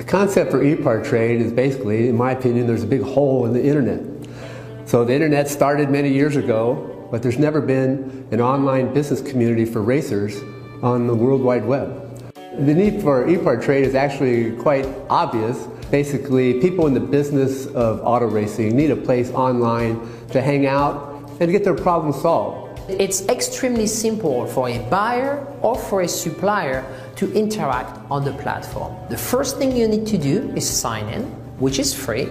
The concept for e-part trade is basically, in my opinion, there's a big hole in the internet. So the internet started many years ago, but there's never been an online business community for racers on the World Wide Web. The need for e-part trade is actually quite obvious. Basically, people in the business of auto racing need a place online to hang out and get their problems solved. It's extremely simple for a buyer or for a supplier to interact on the platform. The first thing you need to do is sign in, which is free.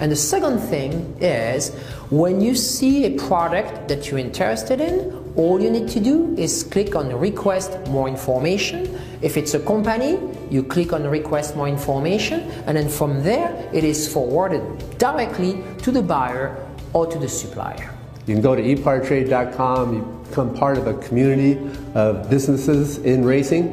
And the second thing is when you see a product that you're interested in, all you need to do is click on request more information. If it's a company, you click on request more information, and then from there, it is forwarded directly to the buyer or to the supplier. You can go to epartrade.com, you become part of a community of businesses in racing,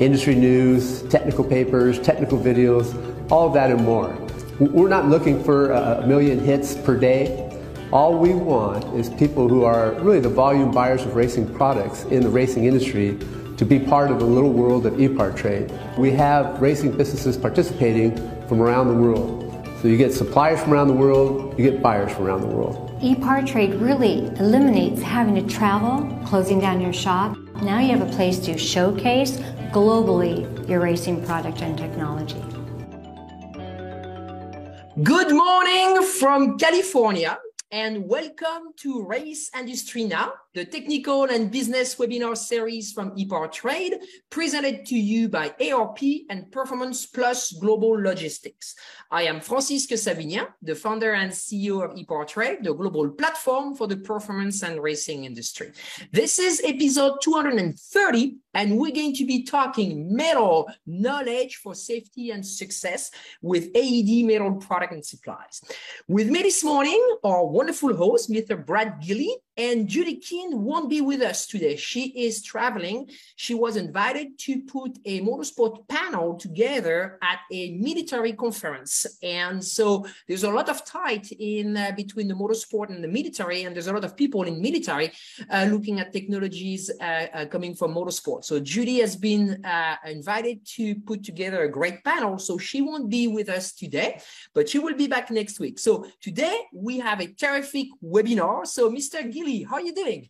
industry news, technical papers, technical videos, all of that and more. We're not looking for a million hits per day. All we want is people who are really the volume buyers of racing products in the racing industry to be part of the little world of e-part trade. We have racing businesses participating from around the world. So you get suppliers from around the world, you get buyers from around the world. E-part trade really eliminates having to travel, closing down your shop. Now you have a place to showcase globally your racing product and technology. Good morning from California and welcome to Race Industry Now, the technical and business webinar series from ePart Trade, presented to you by ARP and Performance Plus Global Logistics. I am Francisque Savignan, the founder and CEO of ePart Trade, the global platform for the performance and racing industry. This is episode 230, and we're going to be talking metal knowledge for safety and success with AED metal product and supplies. With me this morning, our wonderful host, Mr. Brad Gilly, and Judy Keene won't be with us today. She is traveling. She was invited to put a motorsport panel together at a military conference. And so there's a lot of tight in uh, between the motorsport and the military. And there's a lot of people in military uh, looking at technologies uh, uh coming from motorsport. So Judy has been uh, invited to put together a great panel. So she won't be with us today, but she will be back next week. So today we have a terrific webinar. So Mr. Gilly how are you doing?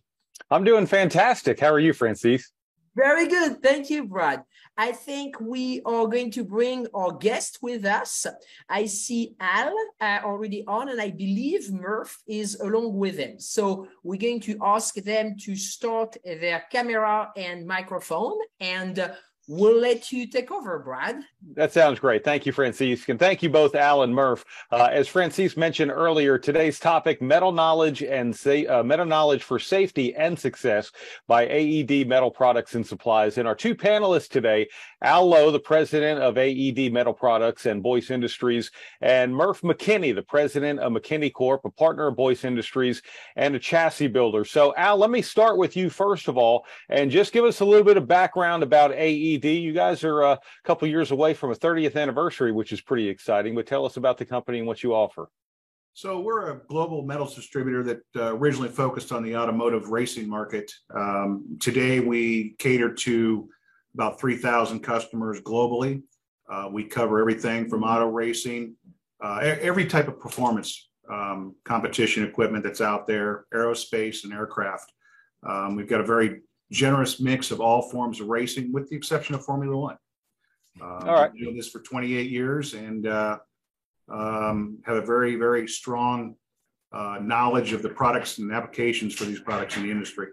I'm doing fantastic. How are you, Francis? Very good. Thank you, Brad. I think we are going to bring our guest with us. I see Al uh, already on, and I believe Murph is along with him. So we're going to ask them to start their camera and microphone, and uh, we'll let you take over, Brad. That sounds great. Thank you, Francis. And thank you both, Al and Murph. Uh, as Francis mentioned earlier, today's topic, metal knowledge and say, uh, metal knowledge for safety and success by AED Metal Products and Supplies. And our two panelists today, Al Lowe, the president of AED Metal Products and Boyce Industries, and Murph McKinney, the president of McKinney Corp, a partner of Boyce Industries and a chassis builder. So, Al, let me start with you first of all, and just give us a little bit of background about AED you guys are a couple years away from a 30th anniversary, which is pretty exciting. But tell us about the company and what you offer. So we're a global metals distributor that uh, originally focused on the automotive racing market. Um, today we cater to about 3,000 customers globally. Uh, we cover everything from auto racing, uh, every type of performance um, competition equipment that's out there, aerospace and aircraft. Um, we've got a very generous mix of all forms of racing, with the exception of Formula One. Uh, all right. Doing this for 28 years and uh, um, have a very, very strong uh, knowledge of the products and applications for these products in the industry.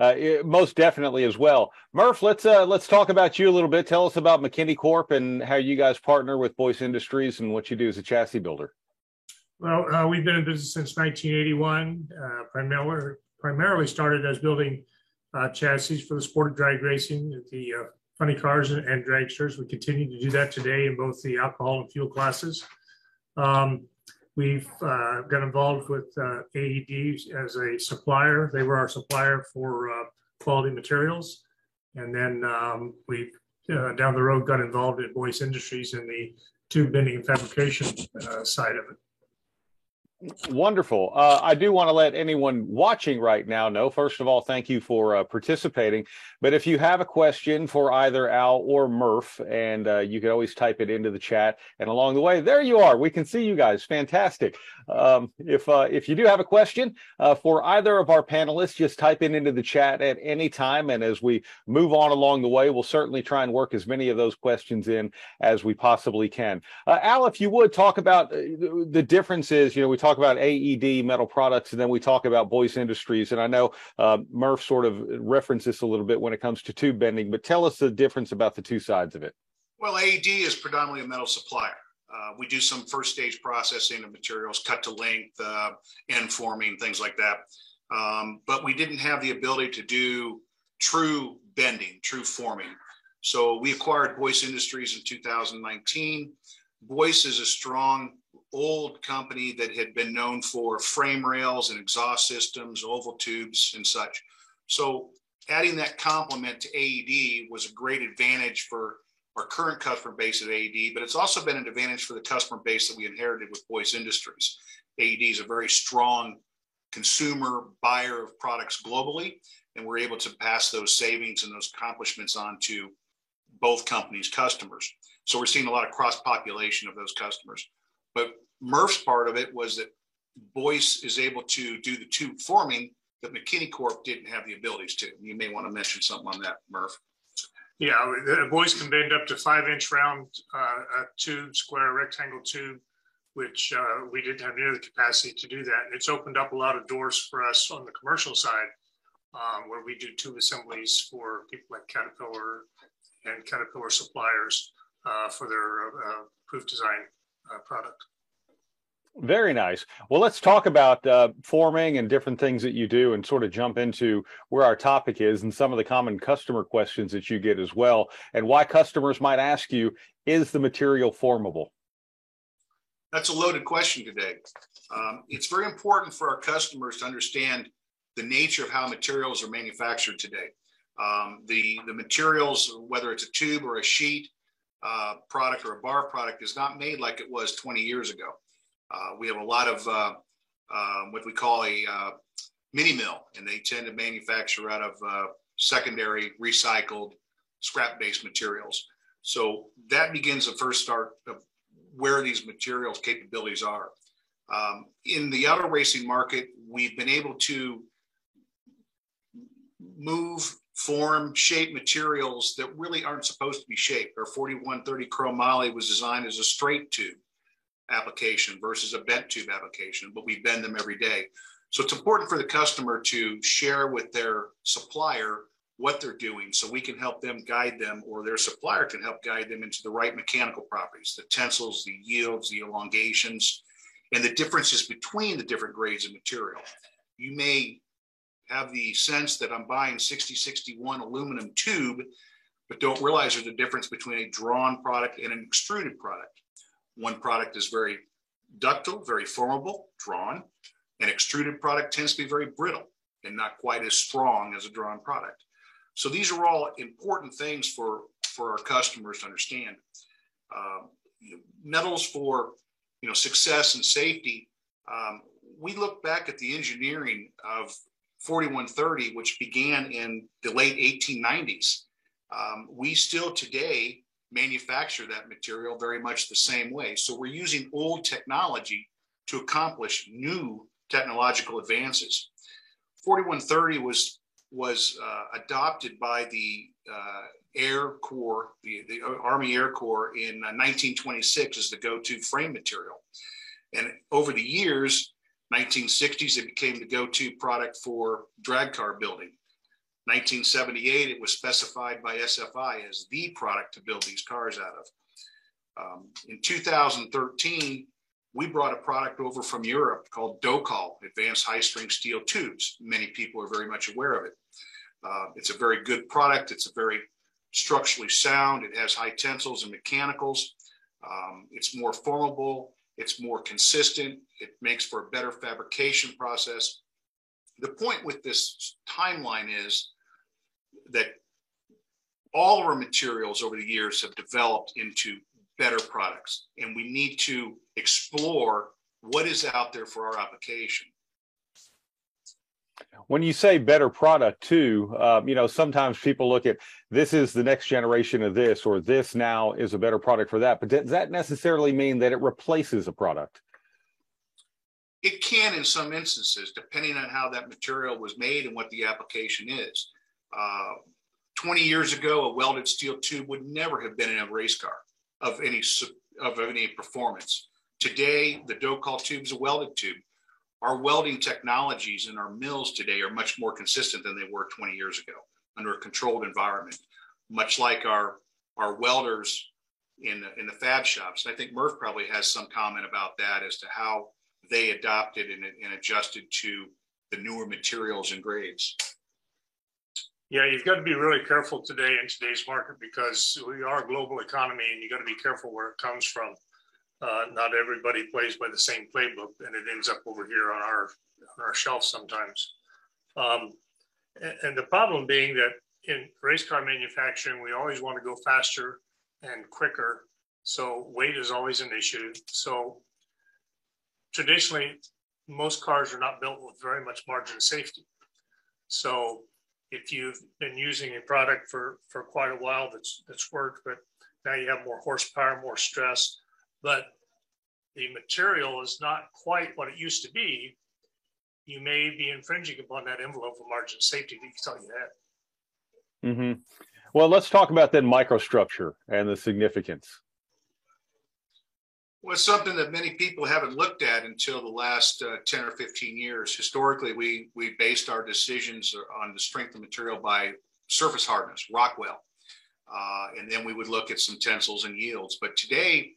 Uh, most definitely as well. Murph, let's uh, let's talk about you a little bit. Tell us about McKinney Corp and how you guys partner with Boyce Industries and what you do as a chassis builder. Well, uh, we've been in business since 1981. Uh, primarily, primarily started as building uh, chassis for the sport of drag racing, the uh, funny cars and, and dragsters. We continue to do that today in both the alcohol and fuel classes. Um, we've uh, got involved with uh, AED as a supplier. They were our supplier for uh, quality materials. And then um, we uh, down the road got involved in Boyce Industries in the tube bending and fabrication side of it. Wonderful. Uh, I do want to let anyone watching right now know, first of all, thank you for uh, participating. But if you have a question for either Al or Murph, and uh, you can always type it into the chat. And along the way, there you are. We can see you guys. Fantastic. Um, if uh, if you do have a question uh, for either of our panelists, just type it into the chat at any time. And as we move on along the way, we'll certainly try and work as many of those questions in as we possibly can. Uh, Al, if you would talk about the differences, you know, we talk talk about AED metal products, and then we talk about Boyce Industries. And I know uh, Murph sort of referenced this a little bit when it comes to tube bending, but tell us the difference about the two sides of it. Well, AED is predominantly a metal supplier. Uh, we do some first stage processing of materials, cut to length, uh, end forming, things like that. Um, but we didn't have the ability to do true bending, true forming. So we acquired Boyce Industries in 2019. Boyce is a strong old company that had been known for frame rails and exhaust systems, oval tubes, and such. So adding that complement to AED was a great advantage for our current customer base at AED, but it's also been an advantage for the customer base that we inherited with Boyce Industries. AED is a very strong consumer buyer of products globally, and we're able to pass those savings and those accomplishments on to both companies' customers. So we're seeing a lot of cross population of those customers. But Murph's part of it was that Boyce is able to do the tube forming that McKinney Corp didn't have the abilities to. You may want to mention something on that, Murph. Yeah, Boyce can bend up to five inch round uh, tube, square rectangle tube, which uh, we didn't have near the capacity to do that. It's opened up a lot of doors for us on the commercial side, um, where we do tube assemblies for people like Caterpillar and Caterpillar suppliers uh, for their uh, proof design uh, product. Very nice. Well, let's talk about uh, forming and different things that you do and sort of jump into where our topic is and some of the common customer questions that you get as well, and why customers might ask you, is the material formable? That's a loaded question today. Um, it's very important for our customers to understand the nature of how materials are manufactured today. Um, the, the materials, whether it's a tube or a sheet, uh, product or a bar product is not made like it was 20 years ago. Uh, we have a lot of uh, um, what we call a uh, mini mill, and they tend to manufacture out of uh, secondary recycled scrap based materials. So that begins the first start of where these materials capabilities are. Um, in the auto racing market, we've been able to move form, shape materials that really aren't supposed to be shaped. Our 4130 chromoly was designed as a straight tube application versus a bent tube application, but we bend them every day. So it's important for the customer to share with their supplier what they're doing so we can help them guide them or their supplier can help guide them into the right mechanical properties, the tensils, the yields, the elongations, and the differences between the different grades of material. You may have the sense that I'm buying 6061 aluminum tube, but don't realize there's a difference between a drawn product and an extruded product. One product is very ductile, very formable, drawn. An extruded product tends to be very brittle and not quite as strong as a drawn product. So these are all important things for, for our customers to understand. Uh, metals for you know success and safety. Um, we look back at the engineering of 4130, which began in the late 1890s. Um, we still today manufacture that material very much the same way. So we're using old technology to accomplish new technological advances. 4130 was was uh, adopted by the uh, Air Corps, the, the, Army Air Corps in uh, 1926 as the go-to frame material. And over the years, 1960s, it became the go-to product for drag car building. 1978, it was specified by SFI as the product to build these cars out of. Um, in 2013, we brought a product over from Europe called Docol, Advanced High Strength Steel Tubes. Many people are very much aware of it. Uh, it's a very good product. It's a very structurally sound. It has high tensils and mechanicals. Um, it's more formable. It's more consistent. It makes for a better fabrication process. The point with this timeline is that all our materials over the years have developed into better products, and we need to explore what is out there for our application. When you say better product too, um, you know, sometimes people look at this is the next generation of this, or this now is a better product for that. But does that necessarily mean that it replaces a product? It can in some instances, depending on how that material was made and what the application is. Uh, 20 years ago, a welded steel tube would never have been in a race car of any of any performance. Today, the Docol tube is a welded tube. Our welding technologies in our mills today are much more consistent than they were 20 years ago under a controlled environment, much like our, our welders in the, in the fab shops. I think Murph probably has some comment about that as to how they adopted and, and adjusted to the newer materials and grades. Yeah, you've got to be really careful today in today's market because we are a global economy and you've got to be careful where it comes from. Uh, not everybody plays by the same playbook and it ends up over here on our on our shelf sometimes. Um, and, and the problem being that in race car manufacturing, we always want to go faster and quicker. So weight is always an issue. So traditionally, most cars are not built with very much margin of safety. So if you've been using a product for for quite a while that's that's worked, but now you have more horsepower, more stress, but the material is not quite what it used to be, you may be infringing upon that envelope of margin of safety that you tell you that. Mm-hmm. Well, let's talk about then microstructure and the significance. Well, it's something that many people haven't looked at until the last uh, 10 or 15 years. Historically, we, we based our decisions on the strength of material by surface hardness, Rockwell. Uh, and then we would look at some tensils and yields. But today,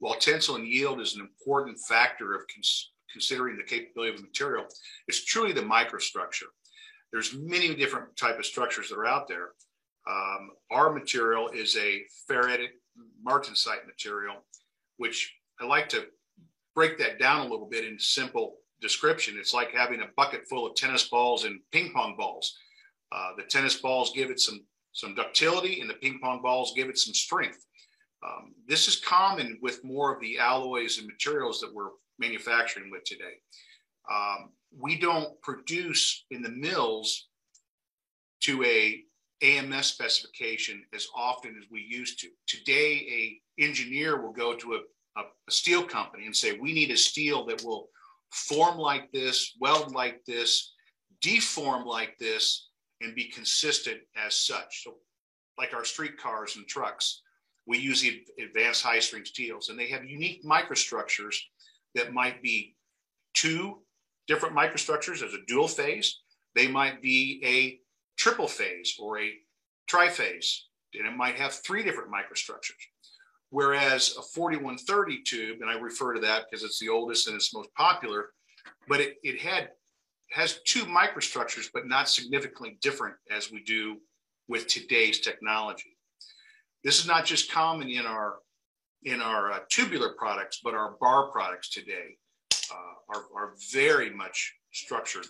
while tensile and yield is an important factor of cons- considering the capability of the material, it's truly the microstructure. There's many different type of structures that are out there. Um, our material is a ferritic martensite material, which I like to break that down a little bit in simple description. It's like having a bucket full of tennis balls and ping pong balls. Uh, the tennis balls give it some some ductility, and the ping pong balls give it some strength. Um, this is common with more of the alloys and materials that we're manufacturing with today. Um, we don't produce in the mills to a AMS specification as often as we used to. Today, a engineer will go to a a, a steel company and say, we need a steel that will form like this, weld like this, deform like this, and be consistent as such. So, like our streetcars and trucks, we use the advanced high strength steels, and they have unique microstructures that might be two different microstructures as a dual phase. They might be a triple phase or a triphase, and it might have three different microstructures. Whereas a 4130 tube, and I refer to that because it's the oldest and it's most popular, but it, it had has two microstructures, but not significantly different as we do with today's technology. This is not just common in our in our uh, tubular products, but our bar products today uh, are, are very much structured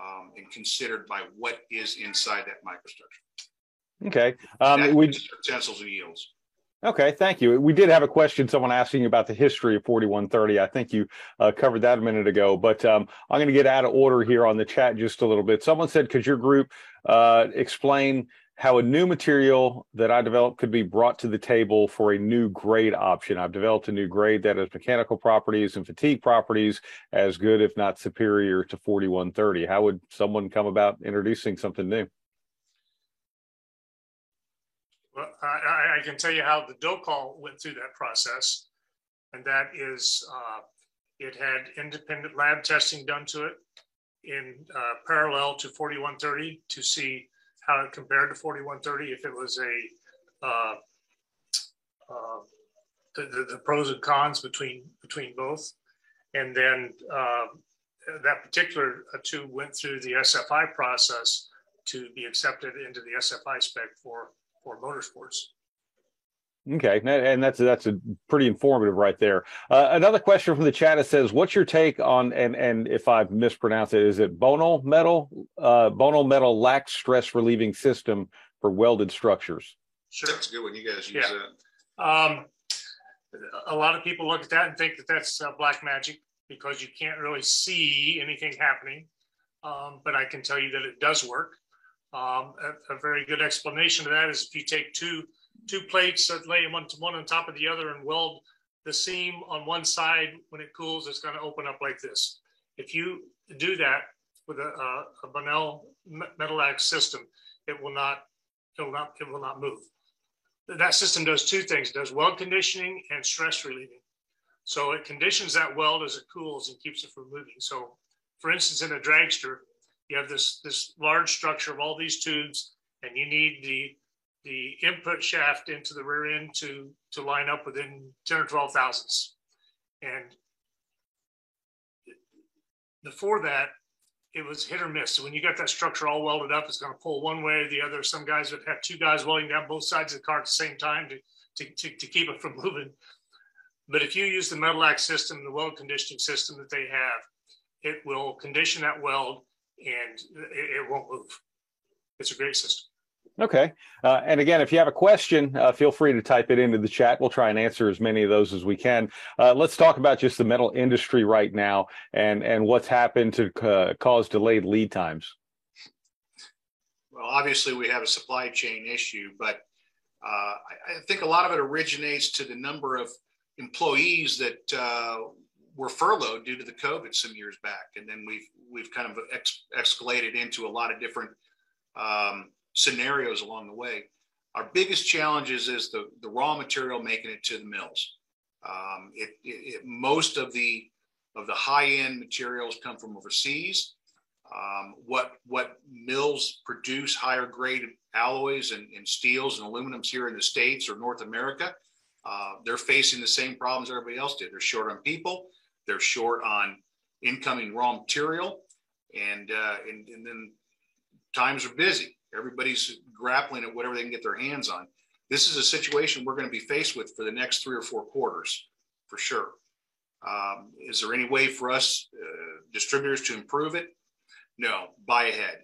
um, and considered by what is inside that microstructure. Okay, um, we tensils and yields. Okay, thank you. We did have a question, someone asking about the history of 4130. I think you uh, covered that a minute ago, but um, I'm going to get out of order here on the chat just a little bit. Someone said, could your group uh, explain how a new material that I developed could be brought to the table for a new grade option? I've developed a new grade that has mechanical properties and fatigue properties as good, if not superior to 4130. How would someone come about introducing something new? Well, I, I, can tell you how the Docol went through that process, and that is uh, it had independent lab testing done to it in uh, parallel to 4130 to see how it compared to 4130, if it was a uh, uh, the, the, the, pros and cons between between both, and then uh, that particular uh, tube went through the SFI process to be accepted into the SFI spec for for motorsports. Okay, and that's that's a pretty informative right there. Uh, another question from the chat it says, "What's your take on and and if I've mispronounced it, is it Bonal metal? Uh, Bonal Meta-Lax stress relieving system for welded structures." Sure, that's a good one. You guys use yeah. that. Um, a lot of people look at that and think that that's uh, black magic because you can't really see anything happening. Um, but I can tell you that it does work. Um, a, a, very good explanation of that is if you take two two plates that lay one one on top of the other and weld the seam on one side when it cools, it's going to open up like this. If you do that with a, a, a Bonal Meta-Lax system, it will not it will not it will not move. That system does two things: it does weld conditioning and stress relieving. So it conditions that weld as it cools and keeps it from moving. So, for instance, in a dragster, you have this this large structure of all these tubes, and you need the the input shaft into the rear end to to line up within 10 or 12 thousandths. And before that, it was hit or miss. So when you got that structure all welded up, it's going to pull one way or the other. Some guys would have two guys welding down both sides of the car at the same time to, to, to, to keep it from moving. But if you use the Meta-Lax system, the weld conditioning system that they have, it will condition that weld and it, it won't move. It's a great system. Okay. Uh, and again, if you have a question, uh, feel free to type it into the chat. We'll try and answer as many of those as we can. Uh, let's talk about just the metal industry right now and, and what's happened to uh, cause delayed lead times. Well, obviously, we have a supply chain issue, but uh, I, I, think a lot of it originates to the number of employees that uh, were furloughed due to the COVID some years back, and then we've we've kind of ex- escalated into a lot of different um, scenarios along the way. Our biggest challenges is the, the raw material making it to the mills. Um, it, it, it, most of the of the high end materials come from overseas. Um, what what mills produce higher grade alloys and, and, steels and aluminums here in the states or North America, uh, they're facing the same problems everybody else did. They're short on people, they're short on incoming raw material, and uh, and, and then times are busy. Everybody's grappling at whatever they can get their hands on. This is a situation we're going to be faced with for the next three or four quarters, for sure. Um, is there any way for us uh, distributors to improve it? No, buy ahead.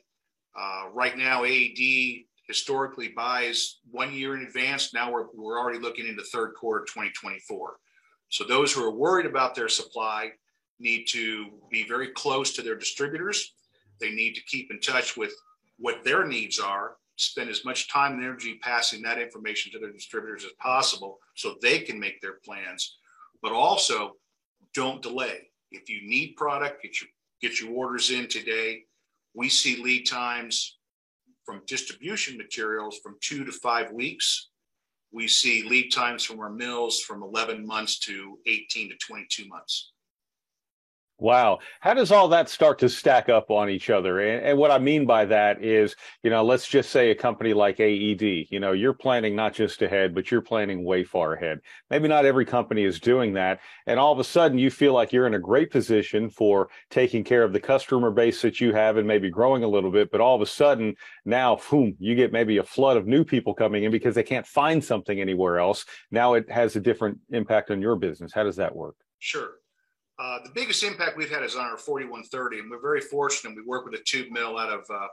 Uh, right now, AED historically buys one year in advance. Now we're, we're already looking into third quarter 2024. So those who are worried about their supply need to be very close to their distributors. They need to keep in touch with what their needs are, spend as much time and energy passing that information to their distributors as possible so they can make their plans. But also, don't delay. If you need product, get your get your orders in today. We see lead times from distribution materials from two to five weeks. We see lead times from our mills from 11 months to 18 to 22 months. Wow. How does all that start to stack up on each other? And, and, what I mean by that is, you know, let's just say a company like AED, you know, you're planning not just ahead, but you're planning way far ahead. Maybe not every company is doing that. And all of a sudden you feel like you're in a great position for taking care of the customer base that you have and maybe growing a little bit. But all of a sudden now, boom, you get maybe a flood of new people coming in because they can't find something anywhere else. Now it has a different impact on your business. How does that work? Sure. Uh, the biggest impact we've had is on our 4130, and we're very fortunate. We work with a tube mill out of uh,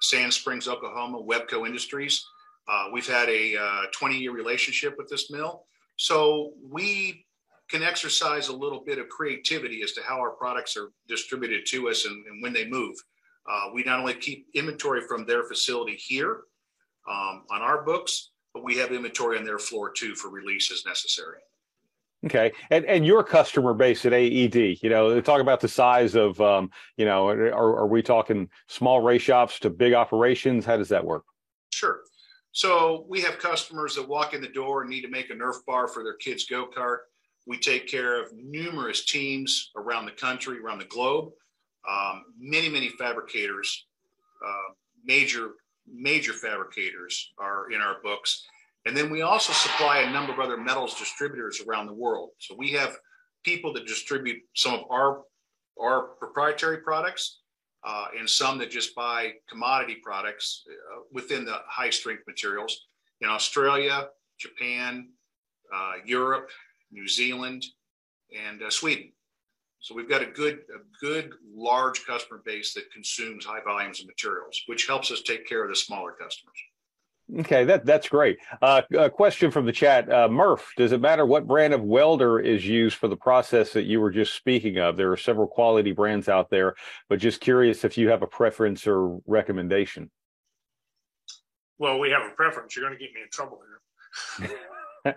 Sand Springs, Oklahoma, Webco Industries. Uh, we've had a 20 uh, year relationship with this mill. So we can exercise a little bit of creativity as to how our products are distributed to us and, and when they move. Uh, we not only keep inventory from their facility here um, on our books, but we have inventory on their floor too for release as necessary. Okay, and and your customer base at AED, you know, talk about the size of, um, you know, are, are we talking small race shops to big operations? How does that work? Sure. So we have customers that walk in the door and need to make a Nerf bar for their kids' go kart. We take care of numerous teams around the country, around the globe. Um, many, many fabricators, uh, major, major fabricators are in our books. And then we also supply a number of other metals distributors around the world. So we have people that distribute some of our, our proprietary products uh, and some that just buy commodity products uh, within the high strength materials. in Australia, Japan, uh, Europe, New Zealand, and uh, Sweden. So we've got a good, a good large customer base that consumes high volumes of materials, which helps us take care of the smaller customers. Okay, that that's great. Uh, a question from the chat, uh, Murph. Does it matter what brand of welder is used for the process that you were just speaking of? There are several quality brands out there, but just curious if you have a preference or recommendation. Well, we have a preference. You're going to get me in trouble here.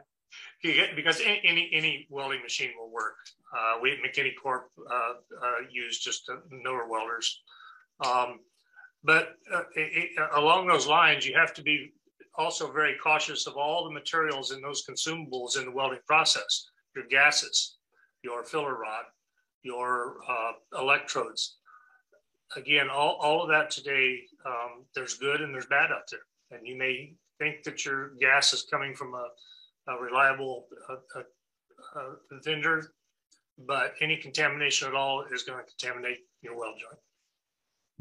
because any any welding machine will work. Uh, we at McKinney Corp uh, uh, use just Miller welders. Um, but uh, it, along those lines, you have to be also very cautious of all the materials and those consumables in the welding process, your gases, your filler rod, your uh, electrodes. Again, all, all of that today, um, there's good and there's bad out there. And you may think that your gas is coming from a, a reliable uh, vendor, but any contamination at all is going to contaminate your weld joint.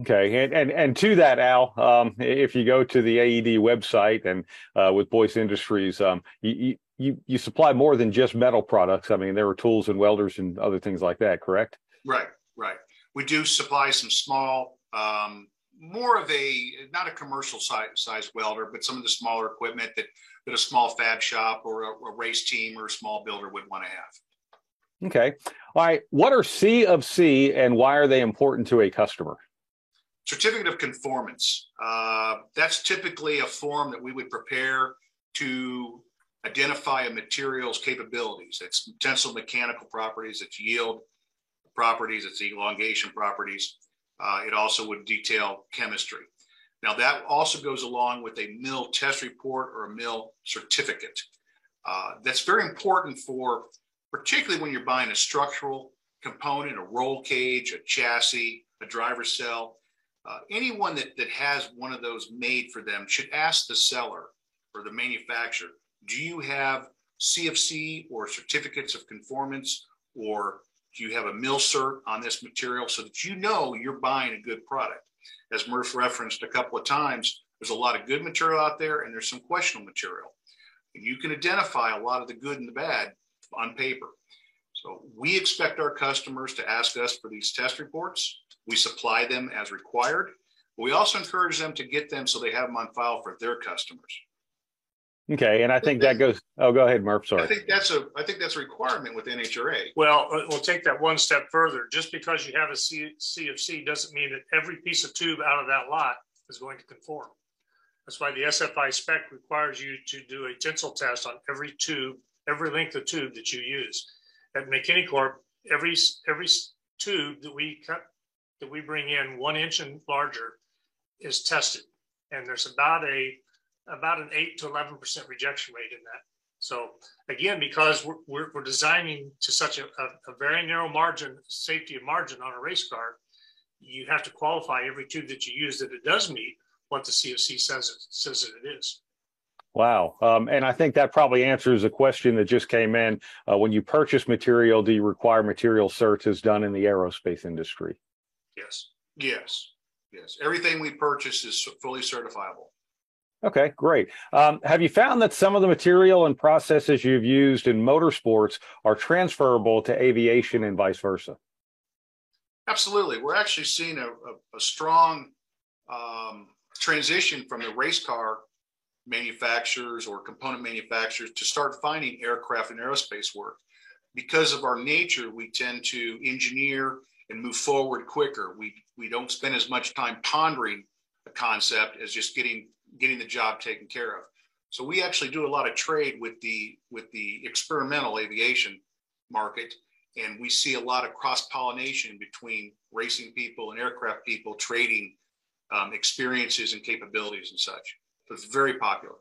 Okay, and and and to that, Al, um, if you go to the AED website and uh, with Boyce Industries, um, you, you you supply more than just metal products. I mean, there are tools and welders and other things like that. Correct? Right, right. We do supply some small, um, more of a not a commercial size, size welder, but some of the smaller equipment that that a small fab shop or a, a race team or a small builder would want to have. Okay. All right. What are C of C and why are they important to a customer? Certificate of conformance. Uh, that's typically a form that we would prepare to identify a material's capabilities, its tensile mechanical properties, its yield properties, its elongation properties. Uh, it also would detail chemistry. Now, that also goes along with a mill test report or a mill certificate. Uh, that's very important for, particularly when you're buying a structural component, a roll cage, a chassis, a driver cell. Uh, anyone that, that has one of those made for them should ask the seller or the manufacturer, do you have C of C or certificates of conformance or do you have a mill cert on this material so that you know you're buying a good product? As Murph referenced a couple of times, there's a lot of good material out there and there's some questionable material. And you can identify a lot of the good and the bad on paper. So we expect our customers to ask us for these test reports. We supply them as required. But we also encourage them to get them so they have them on file for their customers. Okay, and I think that goes. Oh, go ahead, Murph. Sorry. I think that's a. I think that's a requirement with NHRA. Well, uh, we'll take that one step further. Just because you have a C, CFC doesn't mean that every piece of tube out of that lot is going to conform. That's why the SFI spec requires you to do a tensile test on every tube, every length of tube that you use. At McKinney Corp, every every tube that we cut that we bring in one inch and larger is tested, and there's about a about an eight to eleven percent rejection rate in that. So again, because we're, we're, we're designing to such a, a, a, very narrow margin, safety margin on a race car, you have to qualify every tube that you use that it does meet what the C of C says it, says that it is. Wow. Um, and I think that probably answers a question that just came in. Uh, when you purchase material, do you require material certs as done in the aerospace industry? Yes. Yes. Yes. Everything we purchase is fully certifiable. Okay, great. Um, have you found that some of the material and processes you've used in motorsports are transferable to aviation and vice versa? Absolutely. We're actually seeing a, a, a strong um, transition from the race car manufacturers or component manufacturers to start finding aircraft and aerospace work. Because of our nature, we tend to engineer and move forward quicker. We, we don't spend as much time pondering a concept as just getting getting the job taken care of. So we actually do a lot of trade with the with the experimental aviation market, and we see a lot of cross pollination between racing people and aircraft people trading um, experiences and capabilities and such. It's very popular.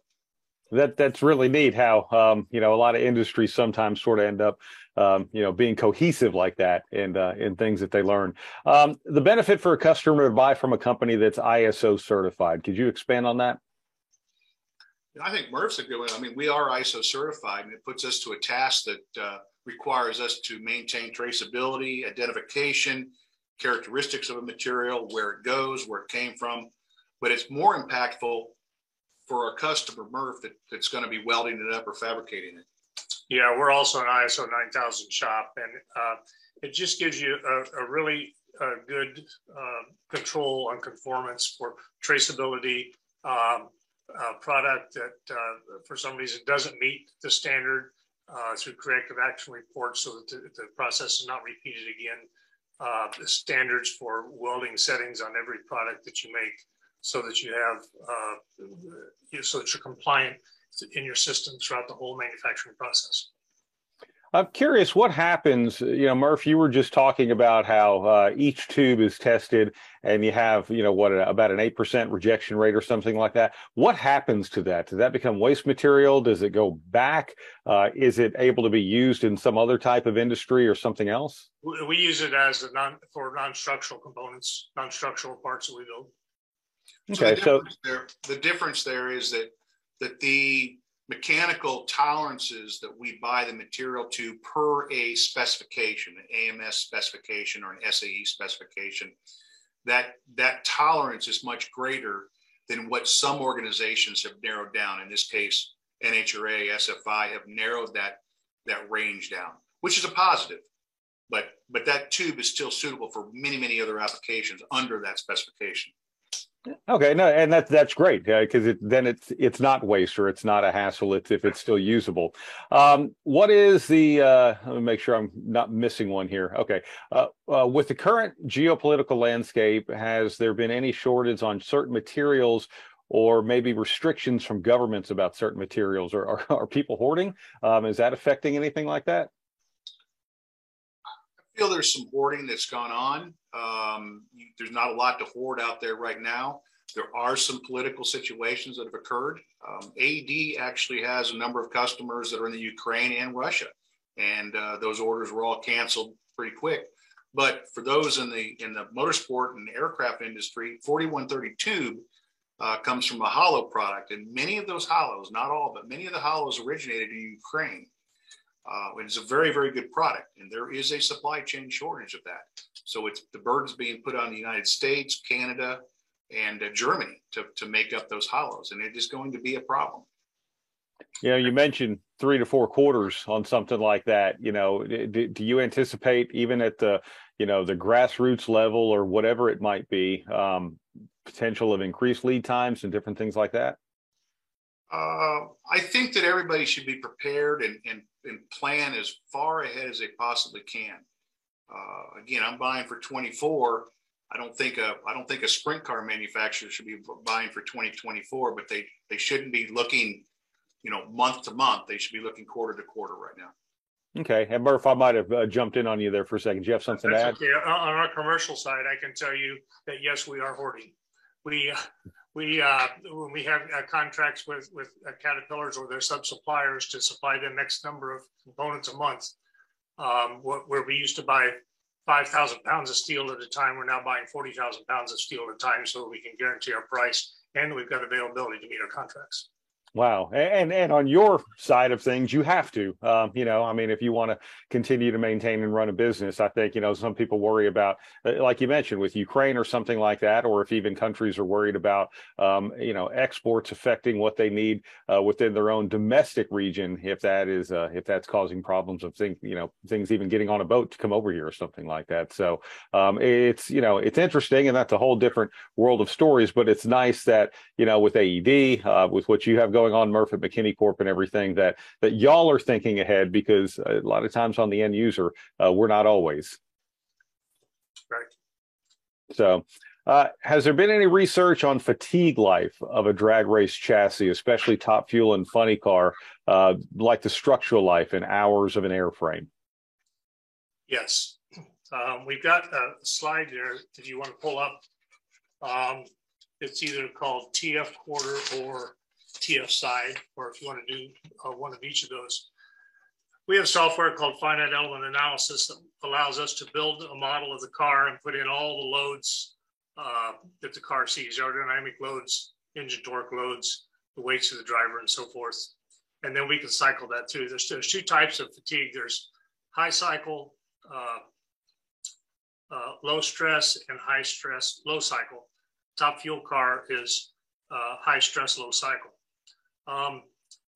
That that's really neat. How um, you know a lot of industries sometimes sort of end up um, you know being cohesive like that and uh, in things that they learn. Um, the benefit for a customer to buy from a company that's ISO certified. Could you expand on that? I think Murph's a good one. I mean, we are ISO certified, and it puts us to a task that uh, requires us to maintain traceability, identification, characteristics of a material, where it goes, where it came from. But it's more impactful for our customer Murph that, that's going to be welding it up or fabricating it? Yeah, we're also an ISO 9000 shop, and uh, it just gives you a, a really uh, good uh, control on conformance for traceability. Um, product that uh, for some reason doesn't meet the standard uh, through corrective action reports so that the, the process is not repeated again. Uh, the standards for welding settings on every product that you make so that you have uh, so that you're compliant in your system throughout the whole manufacturing process. I'm curious what happens. You know, Murph, you were just talking about how uh, each tube is tested, and you have, you know, what about an eight percent rejection rate or something like that. What happens to that? Does that become waste material? Does it go back? Uh, is it able to be used in some other type of industry or something else? We use it as a non for non-structural components, non-structural parts that we build. Okay, so the difference, so there, the difference there is that that the mechanical tolerances that we buy the material to per a specification, an AMS specification or an SAE specification, that that tolerance is much greater than what some organizations have narrowed down. In this case, NHRA, SFI have narrowed that that range down, which is a positive. But but that tube is still suitable for many many other applications under that specification. Okay, no, and that's that's great because uh, it, then it's it's not waste or it's not a hassle. It's if it's still usable. Um, what is the? Uh, let me make sure I'm not missing one here. Okay, uh, uh, with the current geopolitical landscape, has there been any shortage on certain materials? Or maybe restrictions from governments about certain materials, or are, are people hoarding? Um, is that affecting anything like that? Feel there's some hoarding that's gone on. Um, there's not a lot to hoard out there right now. There are some political situations that have occurred. Um, AED actually has a number of customers that are in the Ukraine and Russia, and uh, those orders were all canceled pretty quick. But for those in the in the motorsport and aircraft industry, 4130 tube uh, comes from a hollow product, and many of those hollows, not all, but many of the hollows originated in Ukraine. Uh, it's a very, very good product, and there is a supply chain shortage of that. So it's the burden's being put on the United States, Canada, and uh, Germany to, to make up those hollows, and it is going to be a problem. You know, you mentioned three to four quarters on something like that. You know, do, do you anticipate even at the, you know, the grassroots level or whatever it might be, um, potential of increased lead times and different things like that? Uh, I think that everybody should be prepared and, and, and plan as far ahead as they possibly can. Uh, again, I'm buying for 24. I don't think a I don't think a sprint car manufacturer should be buying for 2024, but they they shouldn't be looking, you know, month to month. They should be looking quarter to quarter right now. Okay, and Murph, I might have uh, jumped in on you there for a second. Do you have something That's to add? Okay. On our commercial side, I can tell you that yes, we are hoarding. We we uh, when we have uh, contracts with with uh, Caterpillars or their sub suppliers to supply them X number of components a month, um, where we used to buy five thousand pounds of steel at a time, we're now buying forty thousand pounds of steel at a time, so we can guarantee our price and we've got availability to meet our contracts. Wow. And and on your side of things, you have to. Um, you know, I mean, if you want to continue to maintain and run a business, I think, you know, some people worry about, uh, like you mentioned, with Ukraine or something like that, or if even countries are worried about, um, you know, exports affecting what they need uh, within their own domestic region, if that is, uh, if that's causing problems of things, you know, things even getting on a boat to come over here or something like that. So um, it's, you know, it's interesting and that's a whole different world of stories, but it's nice that, you know, with AED, uh, with what you have going going on Murph at McKinney Corp and everything that that y'all are thinking ahead because a lot of times on the end user uh, we're not always. Right. So. Uh, has there been any research on fatigue life of a drag race chassis, especially top fuel and funny car, uh, like the structural life in hours of an airframe? Yes. Um, we've got a slide there if you want to pull up. Um, it's either called TF quarter or TF side, or if you want to do uh, one of each of those. We have software called finite element analysis that allows us to build a model of the car and put in all the loads uh, that the car sees, aerodynamic loads, engine torque loads, the weights of the driver, and so forth. And then we can cycle that through. There's, there's two types of fatigue. There's high cycle, uh, uh, low stress, and high stress, low cycle. Top fuel car is uh, high stress, low cycle. Um,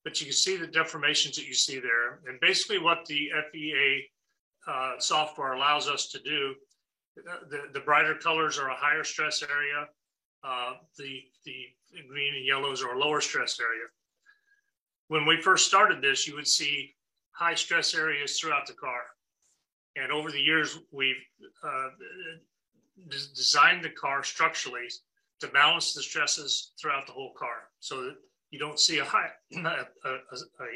but you can see the deformations that you see there. And basically what the FEA uh, software allows us to do, the, the brighter colors are a higher stress area. Uh, the, the green and yellows are a lower stress area. When we first started this, you would see high stress areas throughout the car. And over the years, we've uh, designed the car structurally to balance the stresses throughout the whole car so that you don't see a high a, a, a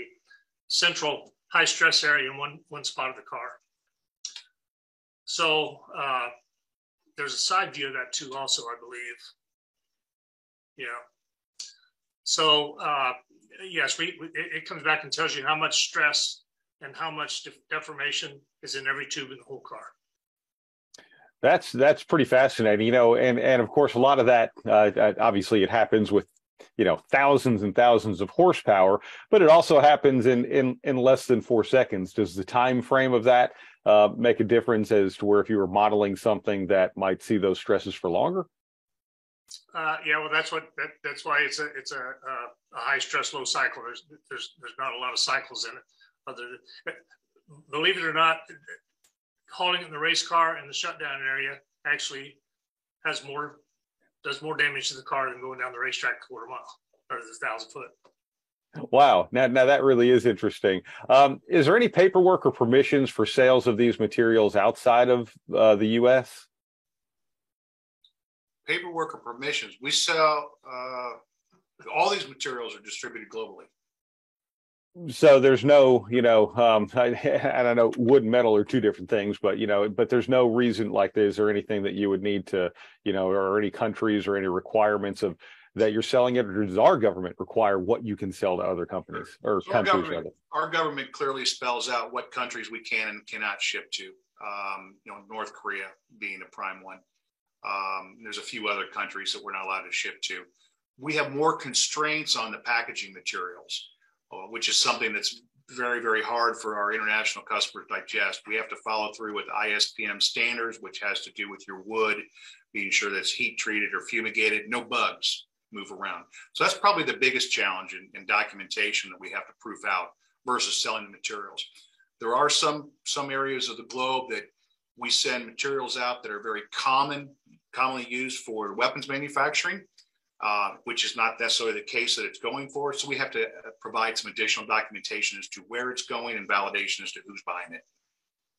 central high stress area in one one spot of the car. So uh, there's a side view of that too, also I believe. Yeah. So uh, yes, we, we it, comes back and tells you how much stress and how much deformation is in every tube in the whole car. That's that's pretty fascinating, you know, and and of course a lot of that uh, obviously it happens with you know thousands and thousands of horsepower, but it also happens in in in less than four seconds. Does the time frame of that uh, make a difference as to where if you were modeling something that might see those stresses for longer? Uh, yeah, well, that's what that, that's why it's a it's a, a, high stress low cycle. There's there's there's not a lot of cycles in it. Other than, believe it or not, hauling in the race car in the shutdown area actually has more does more damage to the car than going down the racetrack a quarter mile or the thousand foot. Wow. Now, now that really is interesting. Um, is there any paperwork or permissions for sales of these materials outside of uh, the U.S.? Paperwork or permissions. We sell uh, all these materials are distributed globally so there's no you know um I, I don't know wood and metal are two different things but you know but there's no reason like this or anything that you would need to you know or any countries or any requirements of that you're selling it or does our government require what you can sell to other companies or so countries our government, our government clearly spells out what countries we can and cannot ship to um, you know north korea being a prime one. Um, there's a few other countries that we're not allowed to ship to. We have more constraints on the packaging materials Uh, which is something that's very, very hard for our international customers to digest. We have to follow through with ISPM standards, which has to do with your wood being sure that it's heat treated or fumigated, no bugs move around. So that's probably the biggest challenge in, in documentation that we have to proof out versus selling the materials. There are some some areas of the globe that we send materials out that are very common, commonly used for weapons manufacturing uh, which is not necessarily the case that it's going for. So we have to uh, provide some additional documentation as to where it's going and validation as to who's buying it.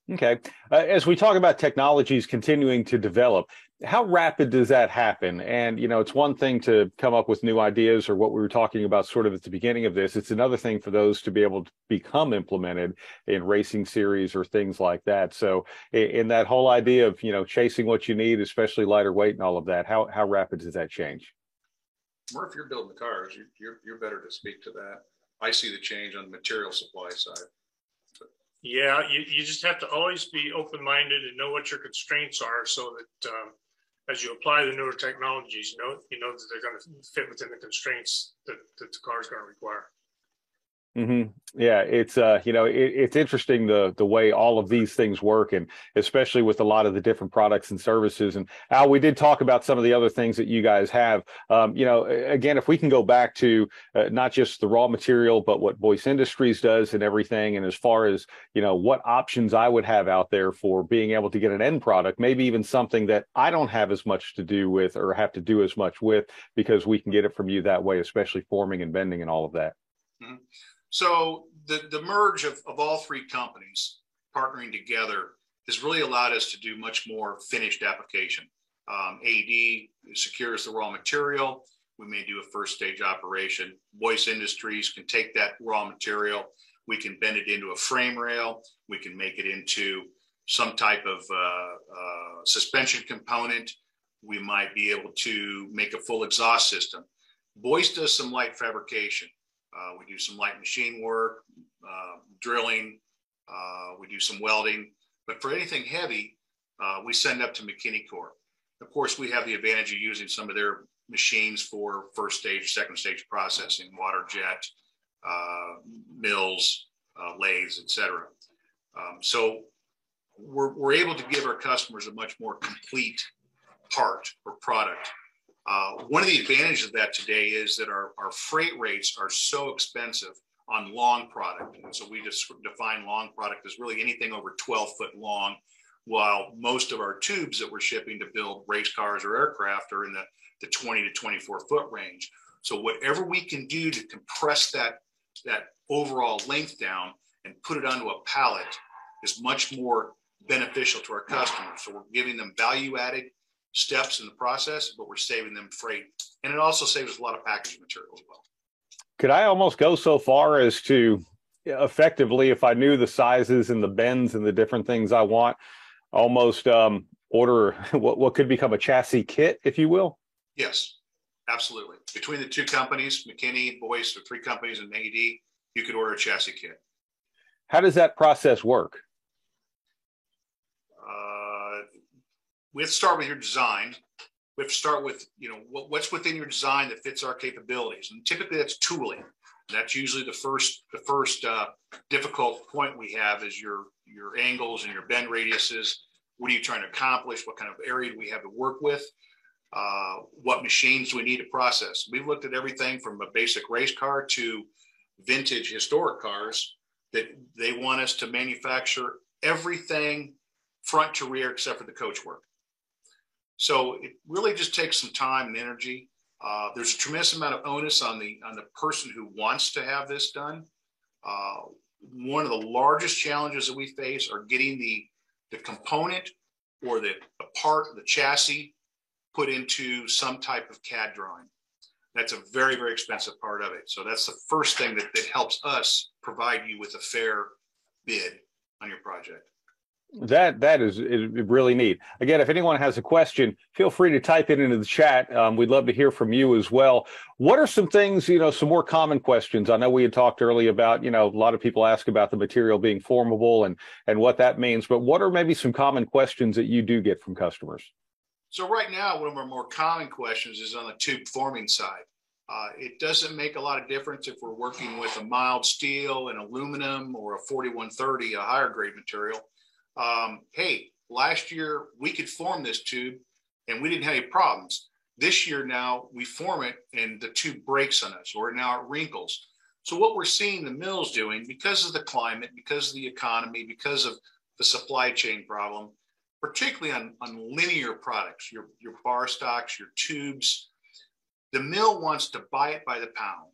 Okay. Uh, as we talk about technologies continuing to develop, how rapid does that happen? And, you know, it's one thing to come up with new ideas or what we were talking about sort of at the beginning of this. It's another thing for those to be able to become implemented in racing series or things like that. So in that whole idea of, you know, chasing what you need, especially lighter weight and all of that, how, how rapid does that change? Murph, you're building the cars. You, you're, you're better to speak to that. I see the change on the material supply side. Yeah, you, you just have to always be open minded and know what your constraints are so that um, as you apply the newer technologies, you know, you know that they're going to fit within the constraints that, that the car is going to require. Mm-hmm. Yeah, it's uh, you know, it, it's interesting the the way all of these things work, and especially with a lot of the different products and services. And Al, we did talk about some of the other things that you guys have. Um, you know, again, if we can go back to uh, not just the raw material, but what Boyce Industries does and everything, and as far as you know, what options I would have out there for being able to get an end product, maybe even something that I don't have as much to do with or have to do as much with, because we can get it from you that way, especially forming and bending and all of that. Mm-hmm. So the, the merge of, of all three companies partnering together has really allowed us to do much more finished application. Um, AD secures the raw material. We may do a first stage operation. Boyce Industries can take that raw material. We can bend it into a frame rail. We can make it into some type of uh, uh, suspension component. We might be able to make a full exhaust system. Boyce does some light fabrication. Uh, we do some light machine work, uh, drilling. Uh, we do some welding. But for anything heavy, uh, we send up to McKinney Corp. Of course, we have the advantage of using some of their machines for first stage, second stage processing, water jet, mills, lathes, etc. Um, so we're, we're able to give our customers a much more complete part or product Uh, one of the advantages of that today is that our, our freight rates are so expensive on long product. And so we just define long product as really anything over 12 foot long, while most of our tubes that we're shipping to build race cars or aircraft are in the, the 20 to 24 foot range. So whatever we can do to compress that, that overall length down and put it onto a pallet is much more beneficial to our customers. So we're giving them value added steps in the process, but we're saving them freight. And it also saves us a lot of packaging material as well. Could I almost go so far as to effectively, if I knew the sizes and the bends and the different things I want, almost um, order what, what could become a chassis kit, if you will? Yes, absolutely. Between the two companies, McKinney, Boyce, or three companies in AD, you could order a chassis kit. How does that process work? Uh, we have to start with your design. We have to start with, you know, what, what's within your design that fits our capabilities. And typically that's tooling. That's usually the first, the first uh, difficult point we have is your, your angles and your bend radiuses. What are you trying to accomplish? What kind of area do we have to work with? Uh, what machines do we need to process? We've looked at everything from a basic race car to vintage historic cars that they want us to manufacture everything front to rear except for the coach work. So it really just takes some time and energy. Uh, there's a tremendous amount of onus on the on the person who wants to have this done. Uh, one of the largest challenges that we face are getting the the component or the, the part, the chassis, put into some type of CAD drawing. That's a very, very expensive part of it. So that's the first thing that, that helps us provide you with a fair bid on your project. That that is, really neat. Again, if anyone has a question, feel free to type it into the chat. Um, we'd love to hear from you as well. What are some things, you know, some more common questions? I know we had talked earlier about, you know, a lot of people ask about the material being formable and and what that means. But what are maybe some common questions that you do get from customers? So right now, one of our more common questions is on the tube forming side. Uh, it doesn't make a lot of difference if we're working with a mild steel and aluminum or a 4130, a higher grade material. Um, hey, last year we could form this tube and we didn't have any problems. This year now we form it and the tube breaks on us or now it wrinkles. So what we're seeing the mills doing because of the climate, because of the economy, because of the supply chain problem, particularly on, on linear products, your, your bar stocks, your tubes, the mill wants to buy it by the pound.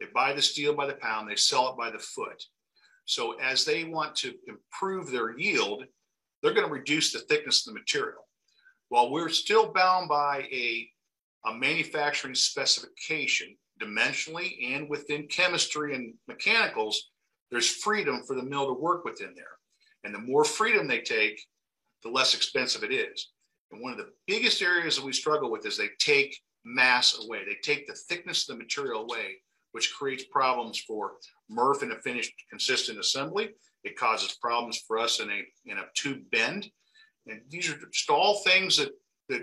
They buy the steel by the pound, they sell it by the foot. So as they want to improve their yield, they're going to reduce the thickness of the material. While we're still bound by a, a manufacturing specification dimensionally and within chemistry and mechanicals, there's freedom for the mill to work within there. And the more freedom they take, the less expensive it is. And one of the biggest areas that we struggle with is they take mass away. They take the thickness of the material away, which creates problems for MRF in a finished consistent assembly. It causes problems for us in a in a tube bend. And these are just all things that that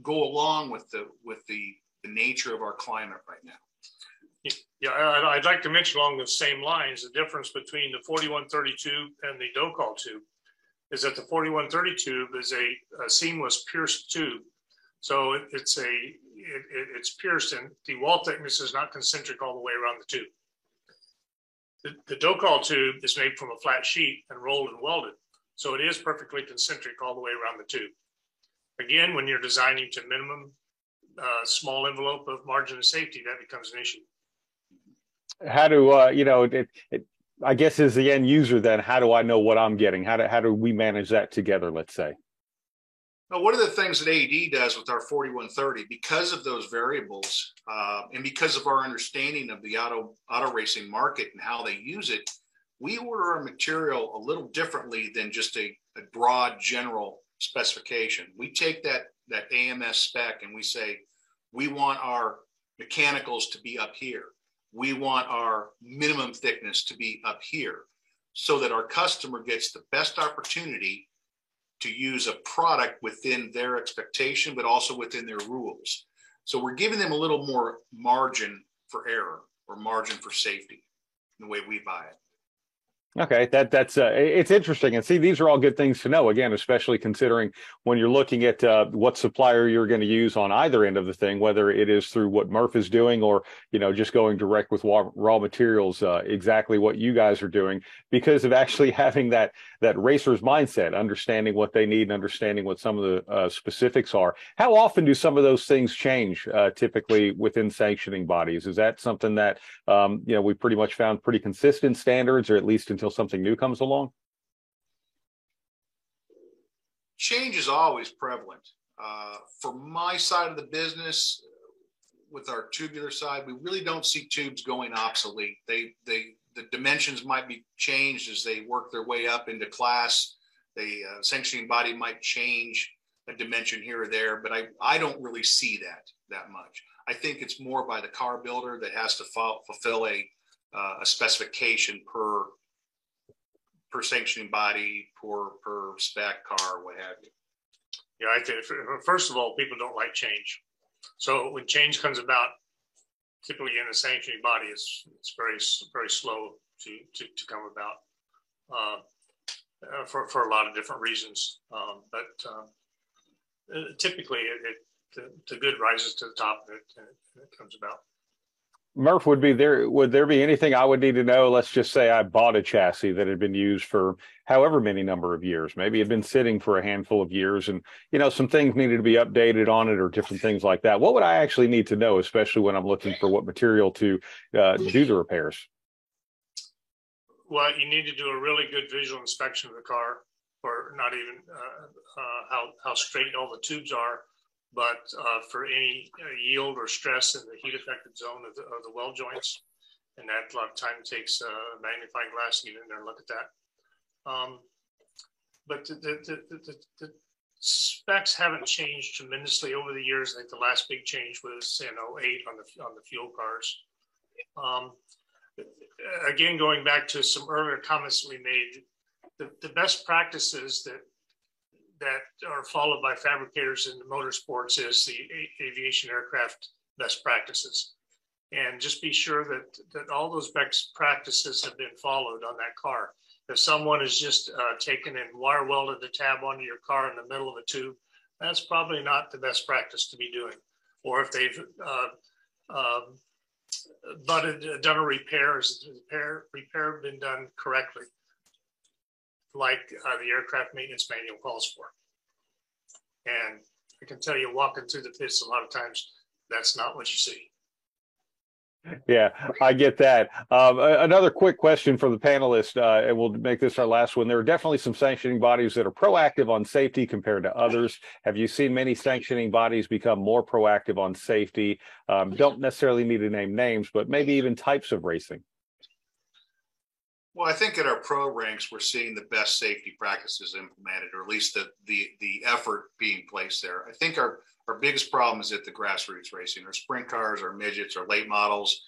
go along with the with the, the nature of our climate right now. Yeah, I'd like to mention along the same lines, the difference between the 4132 and the Docol tube is that the 4130 tube is a, a seamless pierced tube. So it, it's a it, it, it's pierced and the wall thickness is not concentric all the way around the tube. The, the Docol tube is made from a flat sheet and rolled and welded. So it is perfectly concentric all the way around the tube. Again, when you're designing to minimum uh, small envelope of margin of safety, that becomes an issue. How do, uh, you know, it, it, I guess as the end user, then how do I know what I'm getting? How do, how do we manage that together, let's say? Now, one of the things that AD does with our 4130, because of those variables, uh, and because of our understanding of the auto auto racing market and how they use it, we order our material a little differently than just a, a broad general specification. We take that that AMS spec and we say we want our mechanicals to be up here. We want our minimum thickness to be up here, so that our customer gets the best opportunity to use a product within their expectation, but also within their rules. So we're giving them a little more margin for error or margin for safety in the way we buy it. Okay, that that's uh, it's interesting, and see, these are all good things to know. Again, especially considering when you're looking at uh, what supplier you're going to use on either end of the thing, whether it is through what Murph is doing or you know just going direct with raw, raw materials, uh, exactly what you guys are doing, because of actually having that that racer's mindset, understanding what they need and understanding what some of the uh, specifics are. How often do some of those things change? Uh, typically within sanctioning bodies, is that something that um, you know we pretty much found pretty consistent standards, or at least until something new comes along? Change is always prevalent. Uh, for my side of the business, with our tubular side, we really don't see tubes going obsolete. They, they, the dimensions might be changed as they work their way up into class. The uh, sanctioning body might change a dimension here or there, but I, I don't really see that that much. I think it's more by the car builder that has to fulfill a, uh, a specification per per sanctioning body, per per spec car, what have you. Yeah, I think first of all, people don't like change. So when change comes about, typically in a sanctioning body, it's it's very very slow to to, to come about uh, uh, for for a lot of different reasons. Um, but um, uh, typically, it, it the, the, good rises to the top and it, and it comes about. Murph, would be there would there be anything I would need to know? Let's just say I bought a chassis that had been used for however many number of years. Maybe it had been sitting for a handful of years and you know some things needed to be updated on it or different things like that. What would I actually need to know, especially when I'm looking for what material to uh, do the repairs? Well, you need to do a really good visual inspection of the car, or not even uh, uh, how how straight all the tubes are but uh, for any uh, yield or stress in the heat affected zone of the, of the weld joints. And that a lot of time takes a uh, magnifying glass to get in there and look at that. Um, but the, the, the, the, specs haven't changed tremendously over the years. I think the last big change was in 08 on the, on the fuel cars. Um, again, going back to some earlier comments we made, the, the best practices that that are followed by fabricators in the motorsports is the aviation aircraft best practices. And just be sure that, that all those best practices have been followed on that car. If someone has just uh, taken and wire welded the tab onto your car in the middle of a tube, that's probably not the best practice to be doing. Or if they've uh, um, butted, uh, done a repair, has the repair, repair been done correctly? Like uh, the aircraft maintenance manual calls for. And I can tell you, walking through the pits, a lot of times that's not what you see. Yeah, I get that. Um, another quick question for the panelists, uh, and we'll make this our last one. There are definitely some sanctioning bodies that are proactive on safety compared to others. Have you seen many sanctioning bodies become more proactive on safety? Um, don't necessarily need to name names, but maybe even types of racing. Well, I think at our pro ranks, we're seeing the best safety practices implemented, or at least the the the effort being placed there. I think our our biggest problem is at the grassroots racing, our sprint cars, our midgets, our late models,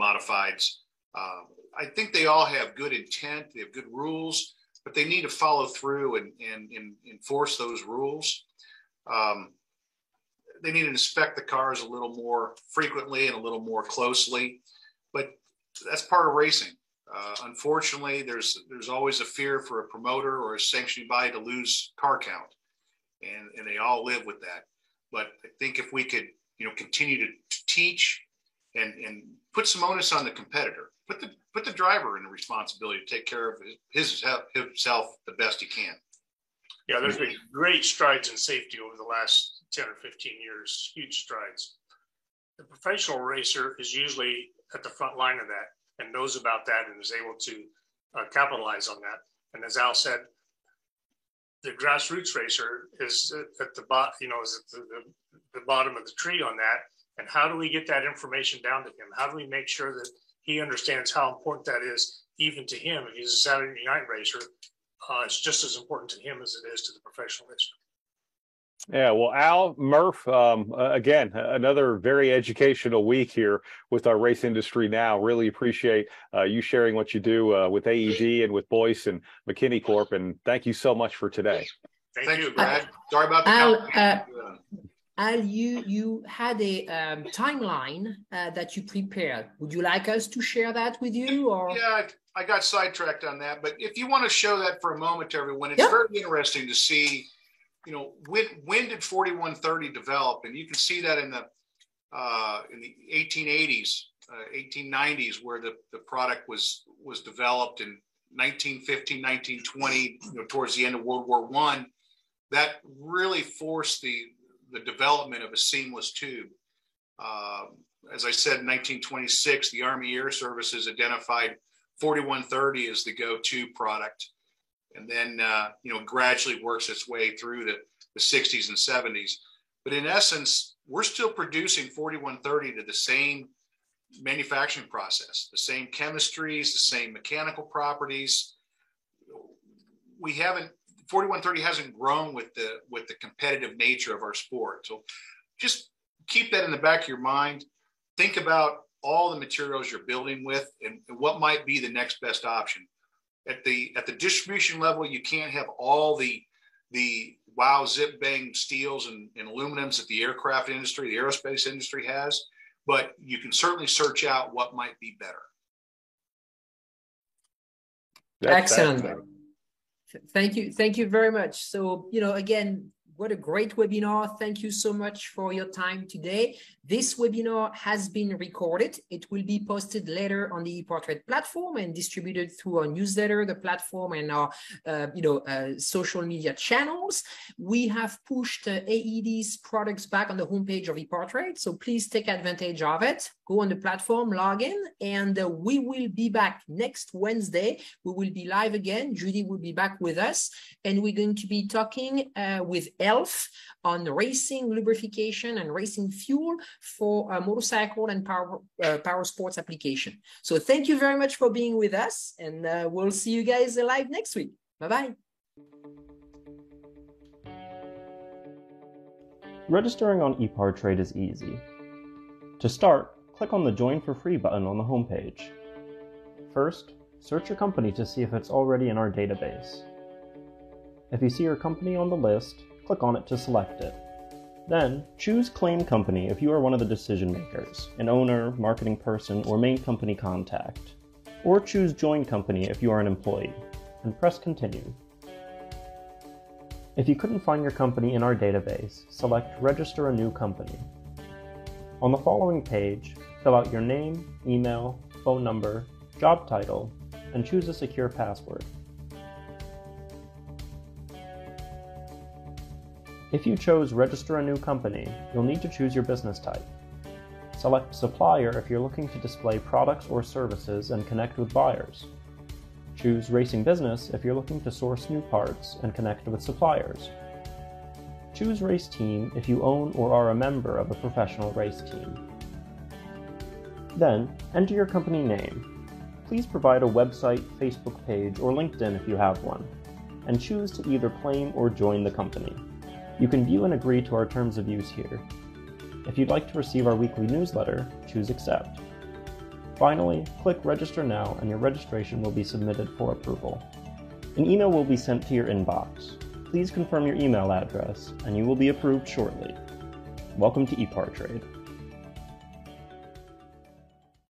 modifieds. Uh, I think they all have good intent, they have good rules, but they need to follow through and and, and enforce those rules. Um, they need to inspect the cars a little more frequently and a little more closely, but that's part of racing uh, unfortunately, there's there's always a fear for a promoter or a sanctioning body to lose car count, and and they all live with that. But I think if we could, you know, continue to, to teach and and put some onus on the competitor, put the put the driver in the responsibility to take care of his, his himself the best he can. Yeah, there's been great strides in safety over the last 10 or 15 years, huge strides. The professional racer is usually at the front line of that and knows about that and is able to uh, capitalize on that. And as Al said, the grassroots racer is at the bottom, you know, is at the, the, the bottom of the tree on that. And how do we get that information down to him? How do we make sure that he understands how important that is, even to him? If he's a Saturday night racer, uh, it's just as important to him as it is to the professional racer. Yeah, well, Al Murph, um, uh, again, another very educational week here with our race industry now. Really appreciate uh, you sharing what you do uh, with AED and with Boyce and McKinney Corp. And thank you so much for today. Thank, thank you, Brad. Sorry about the Al, uh, Al, you you had a um, timeline uh, that you prepared. Would you like us to share that with you? Or yeah, I got sidetracked on that, but if you want to show that for a moment to everyone, it's very interesting to see, you know, when when did 4130 develop, and you can see that in the uh, in the 1880s, uh, 1890s, where the, the product was was developed in 1915, 1920, you know, towards the end of World War One, that really forced the the development of a seamless tube. Uh, as I said, in 1926, the Army Air Services identified 4130 as the go-to product, and then uh, you know gradually works its way through the, the 60s and 70s. But in essence, we're still producing 4130 to the same manufacturing process, the same chemistries, the same mechanical properties. We haven't 4130 hasn't grown with the with the competitive nature of our sport. So just keep that in the back of your mind. Think about all the materials you're building with and, and what might be the next best option. At the at the distribution level, you can't have all the the wow zip bang steels and, and aluminums that the aircraft industry, the aerospace industry has, but you can certainly search out what might be better. That's Excellent. Thank you. Thank you very much. So, you know, again, what a great webinar. Thank you so much for your time today. This webinar has been recorded. It will be posted later on the ePartrade platform and distributed through our newsletter, the platform, and our uh, you know uh, social media channels. We have pushed uh, AED's products back on the homepage of ePartrade, so please take advantage of it. Go on the platform, log in, and uh, we will be back next Wednesday. We will be live again. Judy will be back with us, and we're going to be talking uh, with ELF on racing lubrification and racing fuel for a motorcycle and power, uh, power sports application. So thank you very much for being with us and uh, we'll see you guys live next week. Bye-bye. Registering on ePartrade is easy. To start, click on the Join for Free button on the homepage. First, search your company to see if it's already in our database. If you see your company on the list, click on it to select it. Then, choose Claim Company if you are one of the decision makers, an owner, marketing person, or main company contact. Or choose Join Company if you are an employee, and press Continue. If you couldn't find your company in our database, select Register a New Company. On the following page, fill out your name, email, phone number, job title, and choose a secure password. If you chose Register a New Company, you'll need to choose your business type. Select Supplier if you're looking to display products or services and connect with buyers. Choose Racing Business if you're looking to source new parts and connect with suppliers. Choose Race Team if you own or are a member of a professional race team. Then, enter your company name. Please provide a website, Facebook page, or LinkedIn if you have one, and choose to either claim or join the company. You can view and agree to our terms of use here. If you'd like to receive our weekly newsletter, choose Accept. Finally, click Register Now and your registration will be submitted for approval. An email will be sent to your inbox. Please confirm your email address and you will be approved shortly. Welcome to ePartrade.